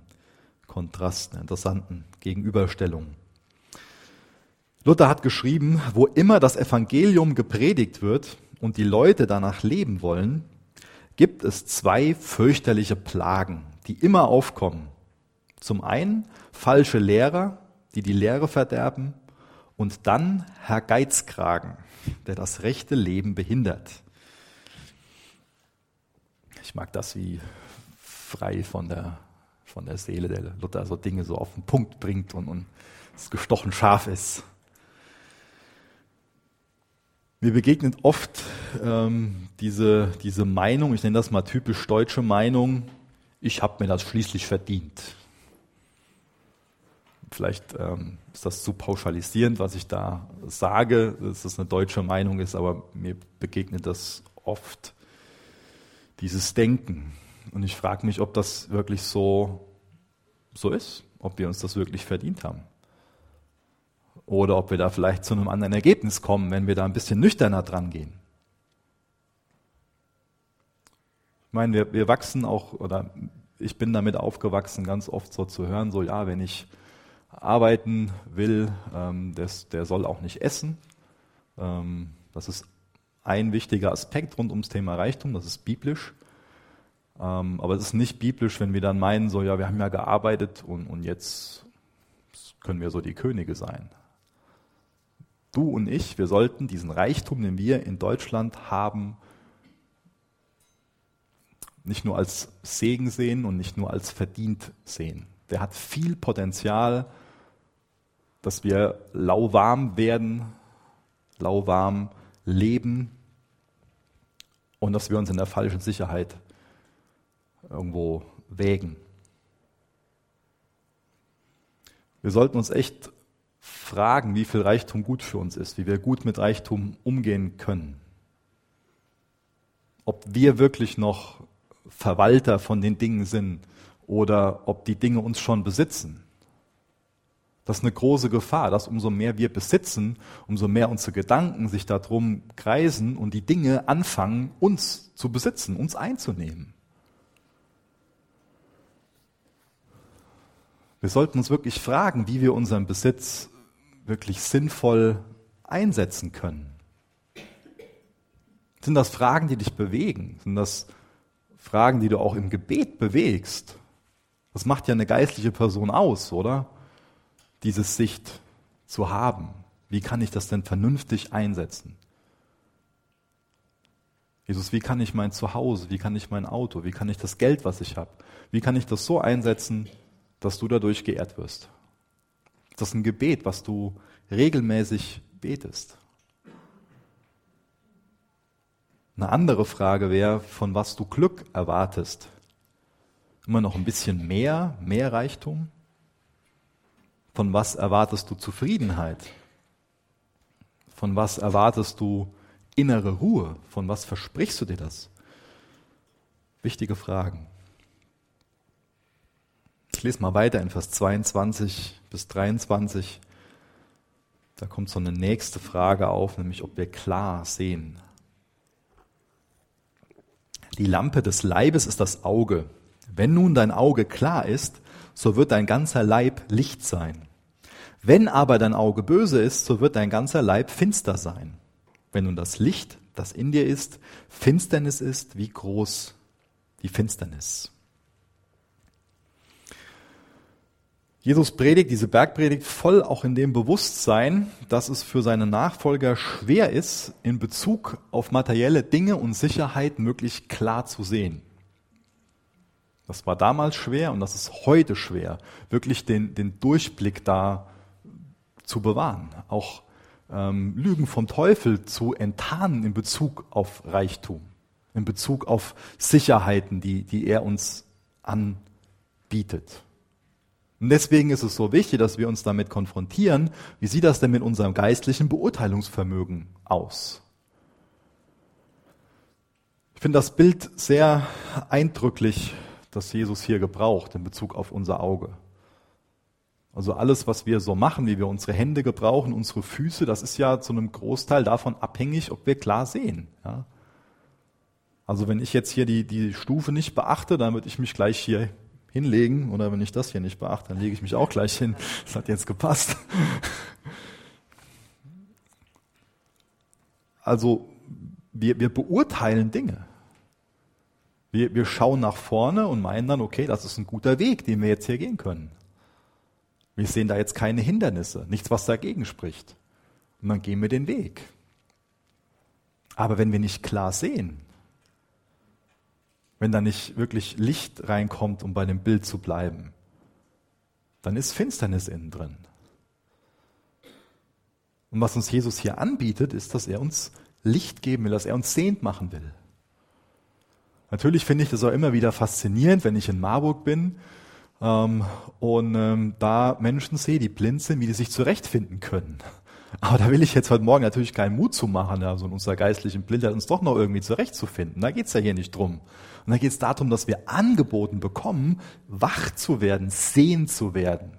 Kontrast, einer interessanten Gegenüberstellung. Luther hat geschrieben, wo immer das Evangelium gepredigt wird und die Leute danach leben wollen, gibt es zwei fürchterliche Plagen, die immer aufkommen. Zum einen falsche Lehrer, die die Lehre verderben, und dann Herr Geizkragen, der das rechte Leben behindert. Ich mag das, wie frei von der, von der Seele der Luther so Dinge so auf den Punkt bringt und, und es gestochen scharf ist. Mir begegnet oft ähm, diese, diese Meinung, ich nenne das mal typisch deutsche Meinung, ich habe mir das schließlich verdient. Vielleicht ähm, ist das zu pauschalisierend, was ich da sage, dass das eine deutsche Meinung ist, aber mir begegnet das oft, dieses Denken. Und ich frage mich, ob das wirklich so, so ist, ob wir uns das wirklich verdient haben. Oder ob wir da vielleicht zu einem anderen Ergebnis kommen, wenn wir da ein bisschen nüchterner dran gehen. Ich meine, wir, wir wachsen auch, oder ich bin damit aufgewachsen, ganz oft so zu hören, so ja, wenn ich arbeiten will, ähm, des, der soll auch nicht essen. Ähm, das ist ein wichtiger Aspekt rund ums Thema Reichtum, das ist biblisch. Ähm, aber es ist nicht biblisch, wenn wir dann meinen, so ja, wir haben ja gearbeitet und, und jetzt können wir so die Könige sein. Du und ich, wir sollten diesen Reichtum, den wir in Deutschland haben, nicht nur als Segen sehen und nicht nur als verdient sehen. Der hat viel Potenzial, dass wir lauwarm werden, lauwarm leben und dass wir uns in der falschen Sicherheit irgendwo wägen. Wir sollten uns echt fragen, wie viel Reichtum gut für uns ist, wie wir gut mit Reichtum umgehen können. Ob wir wirklich noch Verwalter von den Dingen sind oder ob die Dinge uns schon besitzen. Das ist eine große Gefahr, dass umso mehr wir besitzen, umso mehr unsere Gedanken sich darum kreisen und die Dinge anfangen, uns zu besitzen, uns einzunehmen. Wir sollten uns wirklich fragen, wie wir unseren Besitz wirklich sinnvoll einsetzen können. Sind das Fragen, die dich bewegen? Sind das Fragen, die du auch im Gebet bewegst? Das macht ja eine geistliche Person aus, oder? Diese Sicht zu haben. Wie kann ich das denn vernünftig einsetzen? Jesus, wie kann ich mein Zuhause, wie kann ich mein Auto, wie kann ich das Geld, was ich habe, wie kann ich das so einsetzen, dass du dadurch geehrt wirst. Das ist ein Gebet, was du regelmäßig betest. Eine andere Frage wäre, von was du Glück erwartest. Immer noch ein bisschen mehr, mehr Reichtum? Von was erwartest du Zufriedenheit? Von was erwartest du innere Ruhe? Von was versprichst du dir das? Wichtige Fragen. Ich lese mal weiter in Vers 22 bis 23. Da kommt so eine nächste Frage auf, nämlich ob wir klar sehen. Die Lampe des Leibes ist das Auge. Wenn nun dein Auge klar ist, so wird dein ganzer Leib Licht sein. Wenn aber dein Auge böse ist, so wird dein ganzer Leib finster sein. Wenn nun das Licht, das in dir ist, Finsternis ist, wie groß die Finsternis. Jesus predigt diese Bergpredigt voll auch in dem Bewusstsein, dass es für seine Nachfolger schwer ist, in Bezug auf materielle Dinge und Sicherheit möglich klar zu sehen. Das war damals schwer und das ist heute schwer, wirklich den, den Durchblick da zu bewahren, auch ähm, Lügen vom Teufel zu enttarnen in Bezug auf Reichtum, in Bezug auf Sicherheiten, die, die er uns anbietet. Und deswegen ist es so wichtig, dass wir uns damit konfrontieren, wie sieht das denn mit unserem geistlichen Beurteilungsvermögen aus? Ich finde das Bild sehr eindrücklich, das Jesus hier gebraucht in Bezug auf unser Auge. Also alles, was wir so machen, wie wir unsere Hände gebrauchen, unsere Füße, das ist ja zu einem Großteil davon abhängig, ob wir klar sehen. Ja? Also wenn ich jetzt hier die, die Stufe nicht beachte, dann würde ich mich gleich hier hinlegen. Oder wenn ich das hier nicht beachte, dann lege ich mich auch gleich hin. Das hat jetzt gepasst. Also wir, wir beurteilen Dinge. Wir, wir schauen nach vorne und meinen dann, okay, das ist ein guter Weg, den wir jetzt hier gehen können. Wir sehen da jetzt keine Hindernisse, nichts, was dagegen spricht. Und dann gehen wir den Weg. Aber wenn wir nicht klar sehen, wenn da nicht wirklich Licht reinkommt, um bei dem Bild zu bleiben, dann ist Finsternis innen drin. Und was uns Jesus hier anbietet, ist, dass er uns Licht geben will, dass er uns sehend machen will. Natürlich finde ich das auch immer wieder faszinierend, wenn ich in Marburg bin ähm, und ähm, da Menschen sehe, die blind sind, wie die sich zurechtfinden können. Aber da will ich jetzt heute Morgen natürlich keinen Mut zu machen, also in unserer geistlichen Blindheit uns doch noch irgendwie zurechtzufinden. Da geht's ja hier nicht drum. Und da geht's darum, dass wir angeboten bekommen, wach zu werden, sehen zu werden.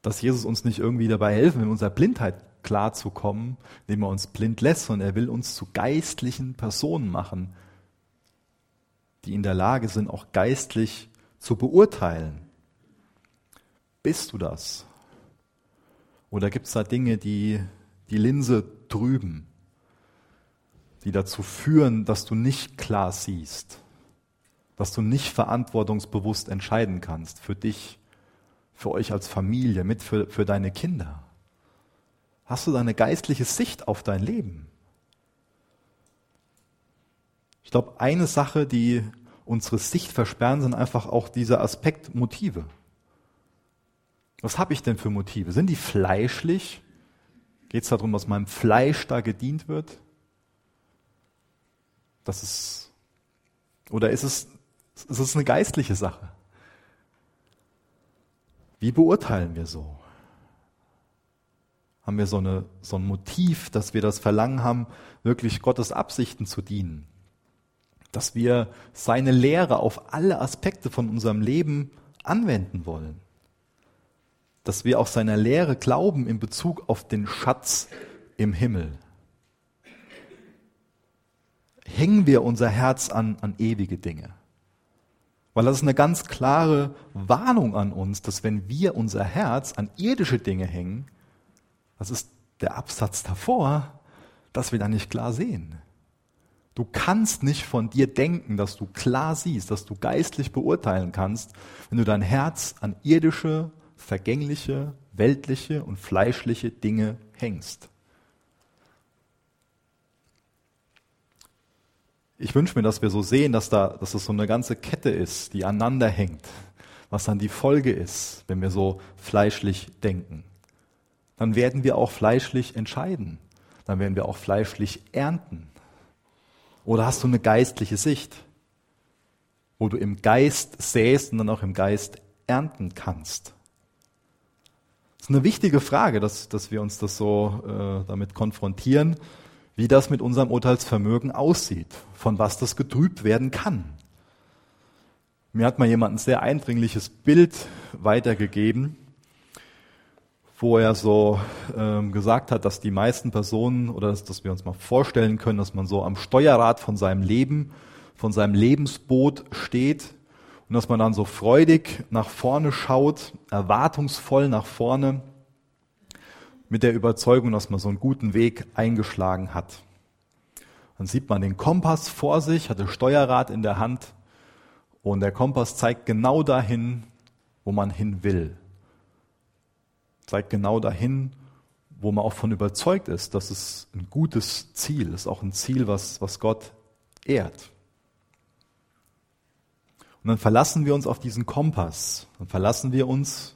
Dass Jesus uns nicht irgendwie dabei helfen, in unserer Blindheit klarzukommen, indem er uns blind lässt, sondern er will uns zu geistlichen Personen machen, die in der Lage sind, auch geistlich zu beurteilen. Bist du das? Oder gibt es da Dinge, die die Linse trüben, die dazu führen, dass du nicht klar siehst, dass du nicht verantwortungsbewusst entscheiden kannst für dich, für euch als Familie, mit für, für deine Kinder? Hast du da eine geistliche Sicht auf dein Leben? Ich glaube, eine Sache, die unsere Sicht versperren, sind einfach auch dieser Aspekt Motive. Was habe ich denn für Motive? Sind die fleischlich? Geht es darum, dass meinem Fleisch da gedient wird? Das ist, oder ist es, ist es eine geistliche Sache? Wie beurteilen wir so? haben wir so, eine, so ein Motiv, dass wir das Verlangen haben, wirklich Gottes Absichten zu dienen. Dass wir seine Lehre auf alle Aspekte von unserem Leben anwenden wollen. Dass wir auch seiner Lehre glauben in Bezug auf den Schatz im Himmel. Hängen wir unser Herz an, an ewige Dinge. Weil das ist eine ganz klare Warnung an uns, dass wenn wir unser Herz an irdische Dinge hängen, das ist der Absatz davor, dass wir da nicht klar sehen. Du kannst nicht von dir denken, dass du klar siehst, dass du geistlich beurteilen kannst, wenn du dein Herz an irdische, vergängliche, weltliche und fleischliche Dinge hängst. Ich wünsche mir, dass wir so sehen, dass, da, dass das so eine ganze Kette ist, die aneinander hängt, was dann die Folge ist, wenn wir so fleischlich denken dann werden wir auch fleischlich entscheiden. Dann werden wir auch fleischlich ernten. Oder hast du eine geistliche Sicht, wo du im Geist säst und dann auch im Geist ernten kannst? Ist eine wichtige Frage, dass, dass wir uns das so äh, damit konfrontieren, wie das mit unserem Urteilsvermögen aussieht, von was das getrübt werden kann. Mir hat mal jemand ein sehr eindringliches Bild weitergegeben wo er so ähm, gesagt hat, dass die meisten Personen oder dass, dass wir uns mal vorstellen können, dass man so am Steuerrad von seinem Leben, von seinem Lebensboot steht und dass man dann so freudig nach vorne schaut, erwartungsvoll nach vorne, mit der Überzeugung, dass man so einen guten Weg eingeschlagen hat. Dann sieht man den Kompass vor sich, hat das Steuerrad in der Hand und der Kompass zeigt genau dahin, wo man hin will zeigt genau dahin, wo man auch von überzeugt ist, dass es ein gutes Ziel ist, auch ein Ziel, was, was Gott ehrt. Und dann verlassen wir uns auf diesen Kompass, dann verlassen wir uns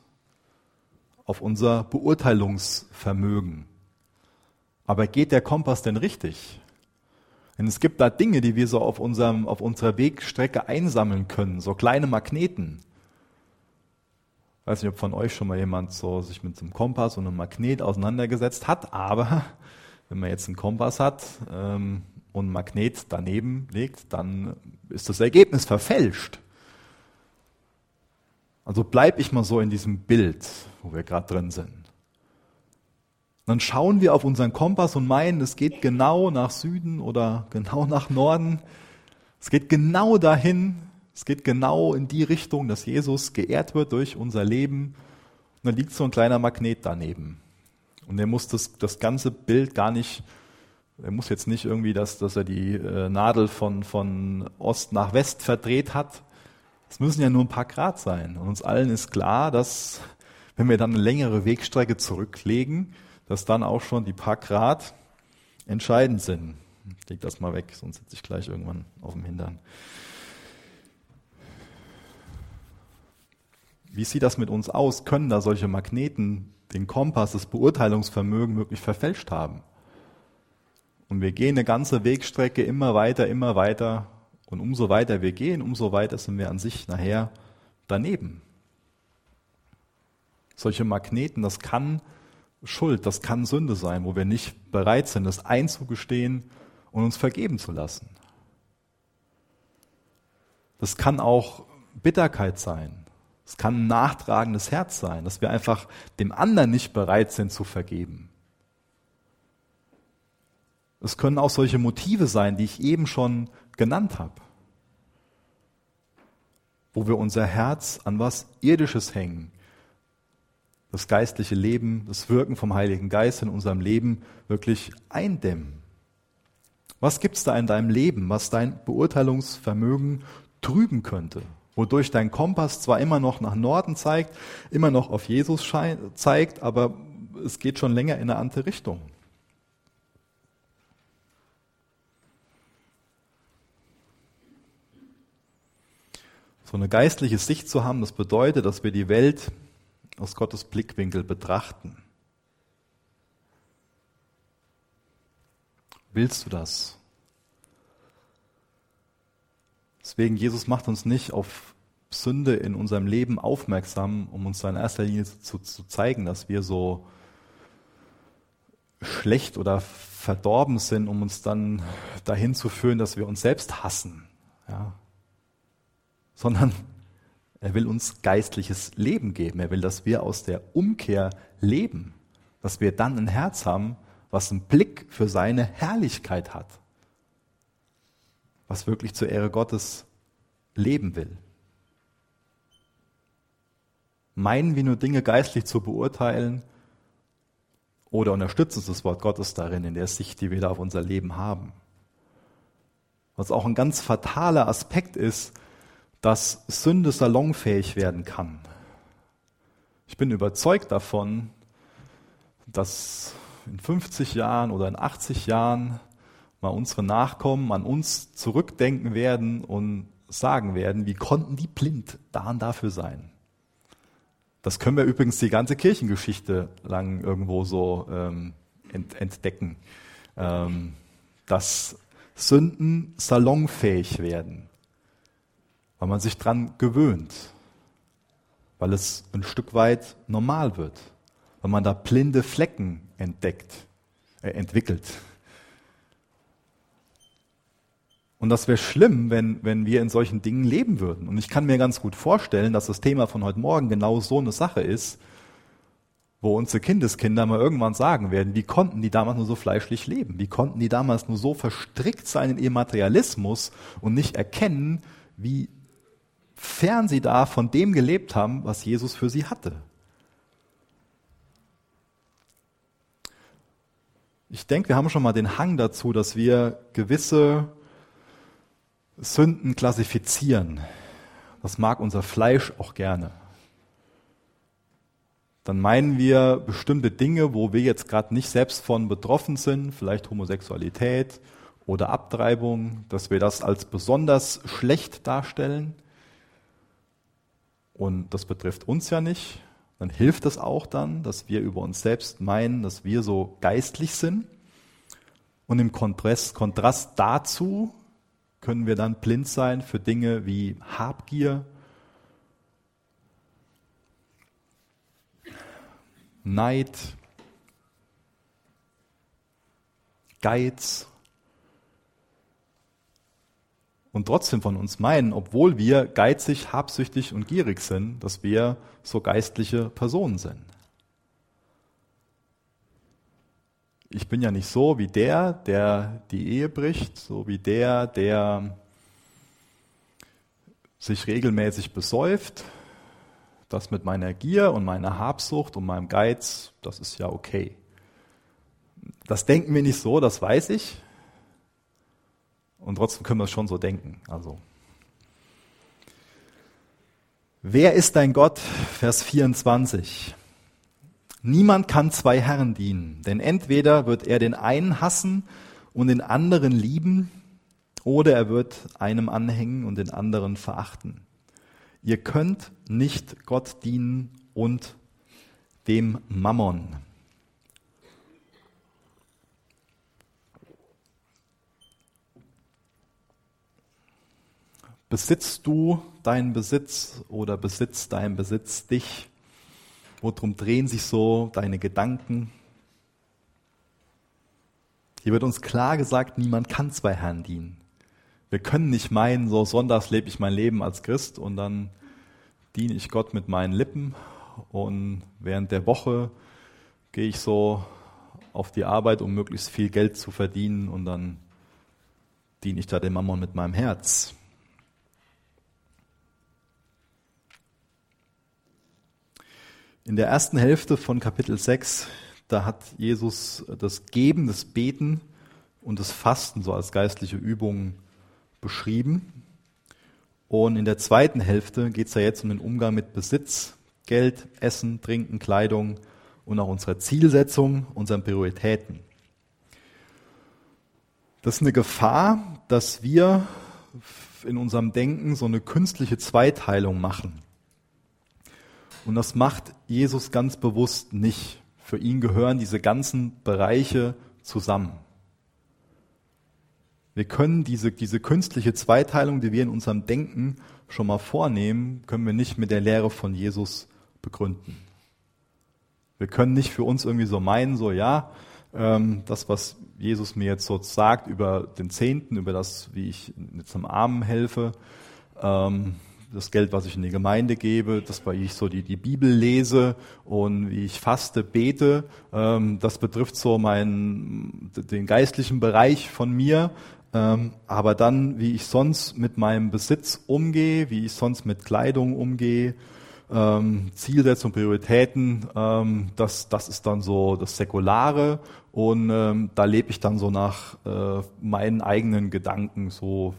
auf unser Beurteilungsvermögen. Aber geht der Kompass denn richtig? Denn es gibt da Dinge, die wir so auf, unserem, auf unserer Wegstrecke einsammeln können, so kleine Magneten. Ich weiß nicht, ob von euch schon mal jemand so sich mit einem Kompass und einem Magnet auseinandergesetzt hat, aber wenn man jetzt einen Kompass hat ähm, und ein Magnet daneben legt, dann ist das Ergebnis verfälscht. Also bleib ich mal so in diesem Bild, wo wir gerade drin sind. Dann schauen wir auf unseren Kompass und meinen, es geht genau nach Süden oder genau nach Norden. Es geht genau dahin, es geht genau in die Richtung, dass Jesus geehrt wird durch unser Leben. Und dann liegt so ein kleiner Magnet daneben. Und er muss das, das ganze Bild gar nicht, er muss jetzt nicht irgendwie, dass, dass er die äh, Nadel von, von Ost nach West verdreht hat. Es müssen ja nur ein paar Grad sein. Und uns allen ist klar, dass wenn wir dann eine längere Wegstrecke zurücklegen, dass dann auch schon die paar Grad entscheidend sind. Ich leg das mal weg, sonst sitze ich gleich irgendwann auf dem Hintern. Wie sieht das mit uns aus? Können da solche Magneten den Kompass, das Beurteilungsvermögen wirklich verfälscht haben? Und wir gehen eine ganze Wegstrecke immer weiter, immer weiter. Und umso weiter wir gehen, umso weiter sind wir an sich nachher daneben. Solche Magneten, das kann Schuld, das kann Sünde sein, wo wir nicht bereit sind, das einzugestehen und uns vergeben zu lassen. Das kann auch Bitterkeit sein. Es kann ein nachtragendes Herz sein, dass wir einfach dem anderen nicht bereit sind zu vergeben. Es können auch solche Motive sein, die ich eben schon genannt habe, wo wir unser Herz an was Irdisches hängen, das geistliche Leben, das Wirken vom Heiligen Geist in unserem Leben wirklich eindämmen. Was gibt's da in deinem Leben, was dein Beurteilungsvermögen trüben könnte? Wodurch dein Kompass zwar immer noch nach Norden zeigt, immer noch auf Jesus zeigt, aber es geht schon länger in eine andere Richtung. So eine geistliche Sicht zu haben, das bedeutet, dass wir die Welt aus Gottes Blickwinkel betrachten. Willst du das? Deswegen, Jesus macht uns nicht auf Sünde in unserem Leben aufmerksam, um uns in erster Linie zu, zu zeigen, dass wir so schlecht oder verdorben sind, um uns dann dahin zu führen, dass wir uns selbst hassen. Ja. Sondern er will uns geistliches Leben geben. Er will, dass wir aus der Umkehr leben, dass wir dann ein Herz haben, was einen Blick für seine Herrlichkeit hat, was wirklich zur Ehre Gottes leben will. Meinen wir nur Dinge geistlich zu beurteilen oder unterstützt uns das Wort Gottes darin, in der Sicht, die wir da auf unser Leben haben? Was auch ein ganz fataler Aspekt ist, dass Sünde salonfähig werden kann. Ich bin überzeugt davon, dass in 50 Jahren oder in 80 Jahren mal unsere Nachkommen an uns zurückdenken werden und sagen werden, wie konnten die blind da und dafür sein? Das können wir übrigens die ganze Kirchengeschichte lang irgendwo so ähm, entdecken, ähm, dass Sünden salonfähig werden weil man sich dran gewöhnt, weil es ein Stück weit normal wird, weil man da blinde Flecken entdeckt, äh, entwickelt. Und das wäre schlimm, wenn, wenn wir in solchen Dingen leben würden. Und ich kann mir ganz gut vorstellen, dass das Thema von heute Morgen genau so eine Sache ist, wo unsere Kindeskinder mal irgendwann sagen werden, wie konnten die damals nur so fleischlich leben? Wie konnten die damals nur so verstrickt sein in ihrem Materialismus und nicht erkennen, wie fern sie da von dem gelebt haben, was Jesus für sie hatte. Ich denke, wir haben schon mal den Hang dazu, dass wir gewisse Sünden klassifizieren. Das mag unser Fleisch auch gerne. Dann meinen wir bestimmte Dinge, wo wir jetzt gerade nicht selbst von betroffen sind, vielleicht Homosexualität oder Abtreibung, dass wir das als besonders schlecht darstellen. Und das betrifft uns ja nicht. dann hilft es auch dann, dass wir über uns selbst meinen, dass wir so geistlich sind. Und im Kontrast, dazu können wir dann blind sein für Dinge wie Habgier, Neid, Geiz und trotzdem von uns meinen, obwohl wir geizig, habsüchtig und gierig sind, dass wir so geistliche Personen sind. Ich bin ja nicht so wie der, der die Ehe bricht, so wie der, der sich regelmäßig besäuft. Das mit meiner Gier und meiner Habsucht und meinem Geiz, das ist ja okay. Das denken wir nicht so, das weiß ich. Und trotzdem können wir es schon so denken. Also. Wer ist dein Gott? Vers 24. Niemand kann zwei Herren dienen, denn entweder wird er den einen hassen und den anderen lieben, oder er wird einem anhängen und den anderen verachten. Ihr könnt nicht Gott dienen und dem Mammon. Besitzt du deinen Besitz oder besitzt dein Besitz dich? Worum drehen sich so deine Gedanken? Hier wird uns klar gesagt, niemand kann zwei Herren dienen. Wir können nicht meinen, so sonntags lebe ich mein Leben als Christ und dann diene ich Gott mit meinen Lippen und während der Woche gehe ich so auf die Arbeit, um möglichst viel Geld zu verdienen und dann diene ich da dem Mammon mit meinem Herz. In der ersten Hälfte von Kapitel 6, da hat Jesus das Geben, das Beten und das Fasten so als geistliche Übung beschrieben. Und in der zweiten Hälfte geht es ja jetzt um den Umgang mit Besitz, Geld, Essen, Trinken, Kleidung und auch unserer Zielsetzung, unseren Prioritäten. Das ist eine Gefahr, dass wir in unserem Denken so eine künstliche Zweiteilung machen. Und das macht Jesus ganz bewusst nicht. Für ihn gehören diese ganzen Bereiche zusammen. Wir können diese, diese künstliche Zweiteilung, die wir in unserem Denken schon mal vornehmen, können wir nicht mit der Lehre von Jesus begründen. Wir können nicht für uns irgendwie so meinen, so ja, ähm, das, was Jesus mir jetzt so sagt über den Zehnten, über das, wie ich jetzt am Armen helfe, ähm, das Geld, was ich in die Gemeinde gebe, das, weil ich so die, die Bibel lese und wie ich faste, bete, ähm, das betrifft so meinen, den geistlichen Bereich von mir. Ähm, aber dann, wie ich sonst mit meinem Besitz umgehe, wie ich sonst mit Kleidung umgehe, ähm, Zielsetzung, Prioritäten, ähm, das, das ist dann so das Säkulare und ähm, da lebe ich dann so nach äh, meinen eigenen Gedanken, so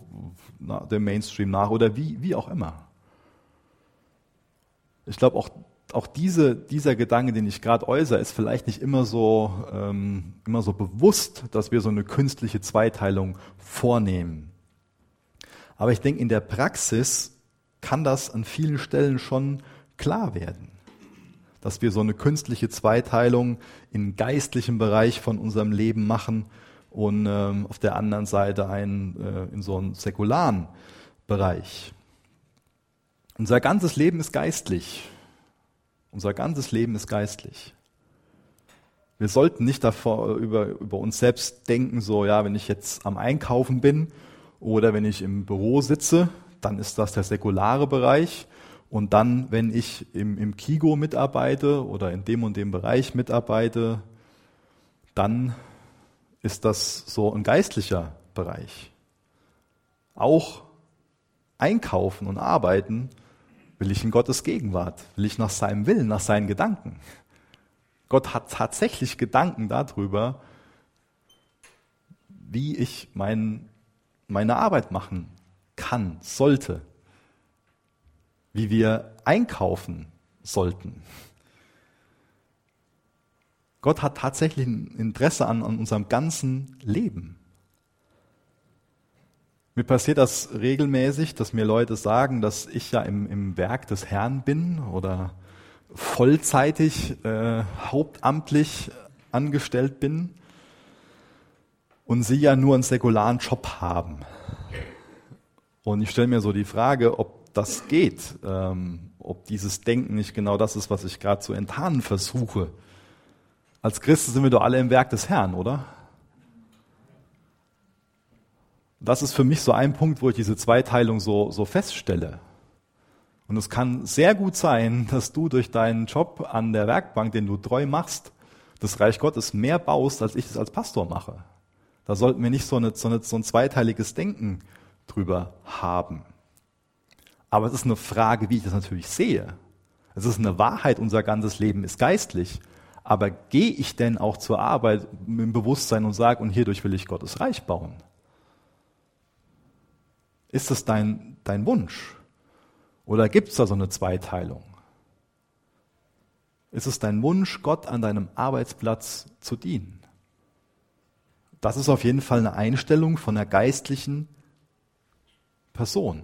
na, dem Mainstream nach oder wie, wie auch immer. Ich glaube, auch, auch diese, dieser Gedanke, den ich gerade äußere, ist vielleicht nicht immer so, ähm, immer so bewusst, dass wir so eine künstliche Zweiteilung vornehmen. Aber ich denke, in der Praxis kann das an vielen Stellen schon klar werden dass wir so eine künstliche Zweiteilung im geistlichen Bereich von unserem Leben machen und ähm, auf der anderen Seite einen, äh, in so einem säkularen Bereich. Unser ganzes Leben ist geistlich. Unser ganzes Leben ist geistlich. Wir sollten nicht davor über, über uns selbst denken, so, ja, wenn ich jetzt am Einkaufen bin oder wenn ich im Büro sitze, dann ist das der säkulare Bereich. Und dann, wenn ich im, im Kigo mitarbeite oder in dem und dem Bereich mitarbeite, dann ist das so ein geistlicher Bereich. Auch einkaufen und arbeiten will ich in Gottes Gegenwart, will ich nach seinem Willen, nach seinen Gedanken. Gott hat tatsächlich Gedanken darüber, wie ich mein, meine Arbeit machen kann, sollte wie wir einkaufen sollten. Gott hat tatsächlich ein Interesse an, an unserem ganzen Leben. Mir passiert das regelmäßig, dass mir Leute sagen, dass ich ja im, im Werk des Herrn bin oder vollzeitig, äh, hauptamtlich angestellt bin und Sie ja nur einen säkularen Job haben. Und ich stelle mir so die Frage, ob das geht, ähm, ob dieses Denken nicht genau das ist, was ich gerade zu enttarnen versuche. Als Christen sind wir doch alle im Werk des Herrn, oder? Das ist für mich so ein Punkt, wo ich diese Zweiteilung so, so feststelle. Und es kann sehr gut sein, dass du durch deinen Job an der Werkbank, den du treu machst, das Reich Gottes mehr baust, als ich es als Pastor mache. Da sollten wir nicht so, eine, so, eine, so ein zweiteiliges Denken drüber haben. Aber es ist eine Frage, wie ich das natürlich sehe. Es ist eine Wahrheit, unser ganzes Leben ist geistlich. Aber gehe ich denn auch zur Arbeit mit dem Bewusstsein und sage, und hierdurch will ich Gottes Reich bauen? Ist das dein, dein Wunsch? Oder gibt es da so eine Zweiteilung? Ist es dein Wunsch, Gott an deinem Arbeitsplatz zu dienen? Das ist auf jeden Fall eine Einstellung von einer geistlichen Person.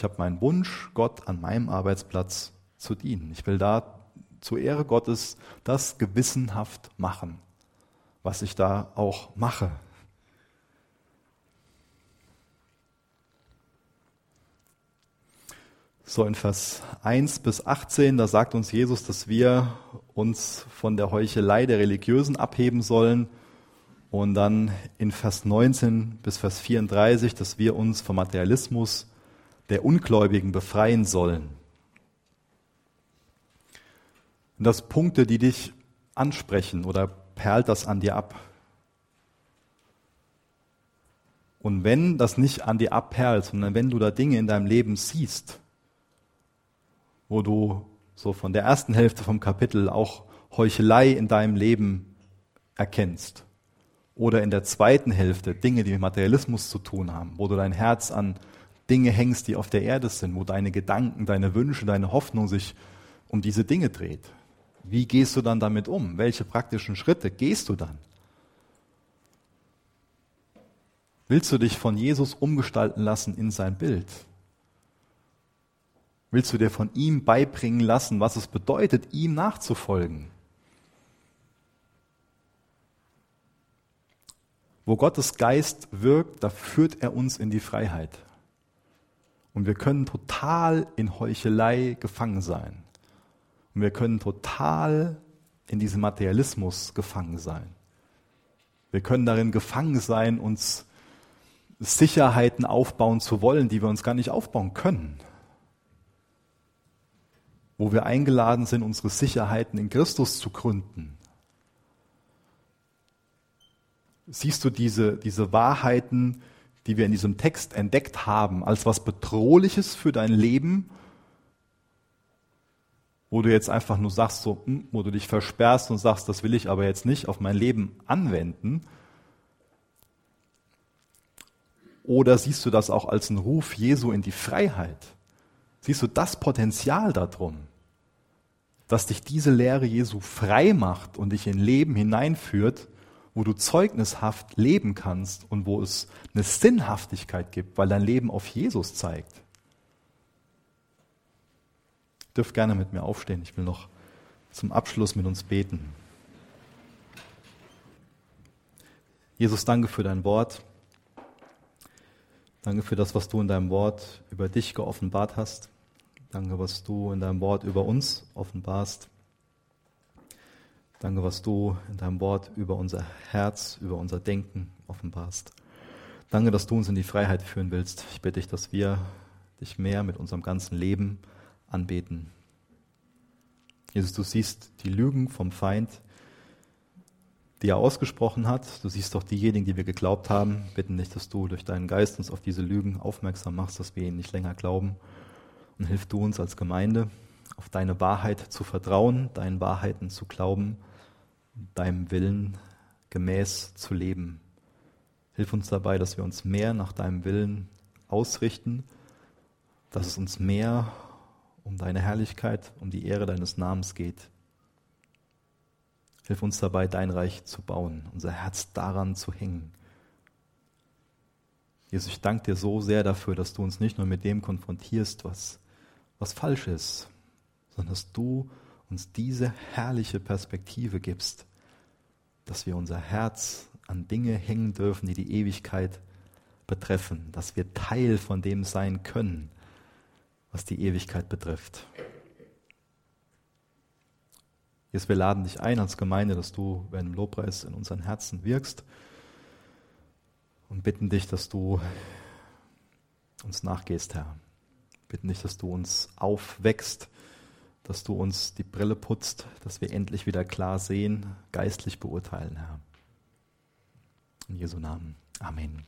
Ich habe meinen Wunsch, Gott an meinem Arbeitsplatz zu dienen. Ich will da zur Ehre Gottes das gewissenhaft machen, was ich da auch mache. So in Vers 1 bis 18, da sagt uns Jesus, dass wir uns von der Heuchelei der Religiösen abheben sollen. Und dann in Vers 19 bis Vers 34, dass wir uns vom Materialismus der Ungläubigen befreien sollen. Und das Punkte, die dich ansprechen oder perlt das an dir ab? Und wenn das nicht an dir abperlt, sondern wenn du da Dinge in deinem Leben siehst, wo du so von der ersten Hälfte vom Kapitel auch Heuchelei in deinem Leben erkennst, oder in der zweiten Hälfte Dinge, die mit Materialismus zu tun haben, wo du dein Herz an Dinge hängst, die auf der Erde sind, wo deine Gedanken, deine Wünsche, deine Hoffnung sich um diese Dinge dreht. Wie gehst du dann damit um? Welche praktischen Schritte gehst du dann? Willst du dich von Jesus umgestalten lassen in sein Bild? Willst du dir von ihm beibringen lassen, was es bedeutet, ihm nachzufolgen? Wo Gottes Geist wirkt, da führt er uns in die Freiheit. Und wir können total in Heuchelei gefangen sein. Und wir können total in diesem Materialismus gefangen sein. Wir können darin gefangen sein, uns Sicherheiten aufbauen zu wollen, die wir uns gar nicht aufbauen können. Wo wir eingeladen sind, unsere Sicherheiten in Christus zu gründen. Siehst du diese, diese Wahrheiten, die wir in diesem Text entdeckt haben, als was Bedrohliches für dein Leben, wo du jetzt einfach nur sagst, so, hm, wo du dich versperrst und sagst, das will ich aber jetzt nicht auf mein Leben anwenden? Oder siehst du das auch als einen Ruf Jesu in die Freiheit? Siehst du das Potenzial darum, dass dich diese Lehre Jesu frei macht und dich in Leben hineinführt, wo du zeugnishaft leben kannst und wo es eine Sinnhaftigkeit gibt, weil dein Leben auf Jesus zeigt. Dürft gerne mit mir aufstehen. Ich will noch zum Abschluss mit uns beten. Jesus, danke für dein Wort. Danke für das, was du in deinem Wort über dich geoffenbart hast. Danke, was du in deinem Wort über uns offenbarst. Danke, was du in deinem Wort über unser Herz, über unser Denken offenbarst. Danke, dass du uns in die Freiheit führen willst. Ich bitte dich, dass wir dich mehr mit unserem ganzen Leben anbeten. Jesus, du siehst die Lügen vom Feind, die er ausgesprochen hat. Du siehst auch diejenigen, die wir geglaubt haben. Bitten dich, dass du durch deinen Geist uns auf diese Lügen aufmerksam machst, dass wir ihnen nicht länger glauben. Und hilf du uns als Gemeinde, auf deine Wahrheit zu vertrauen, deinen Wahrheiten zu glauben deinem Willen gemäß zu leben. Hilf uns dabei, dass wir uns mehr nach deinem Willen ausrichten, dass es uns mehr um deine Herrlichkeit, um die Ehre deines Namens geht. Hilf uns dabei, dein Reich zu bauen, unser Herz daran zu hängen. Jesus, ich danke dir so sehr dafür, dass du uns nicht nur mit dem konfrontierst, was, was falsch ist, sondern dass du uns diese herrliche Perspektive gibst, dass wir unser Herz an Dinge hängen dürfen, die die Ewigkeit betreffen, dass wir Teil von dem sein können, was die Ewigkeit betrifft. Jetzt, wir laden dich ein als Gemeinde, dass du während Lobpreis in unseren Herzen wirkst und bitten dich, dass du uns nachgehst, Herr. Bitten dich, dass du uns aufwächst, dass du uns die Brille putzt, dass wir endlich wieder klar sehen, geistlich beurteilen, Herr. In Jesu Namen. Amen.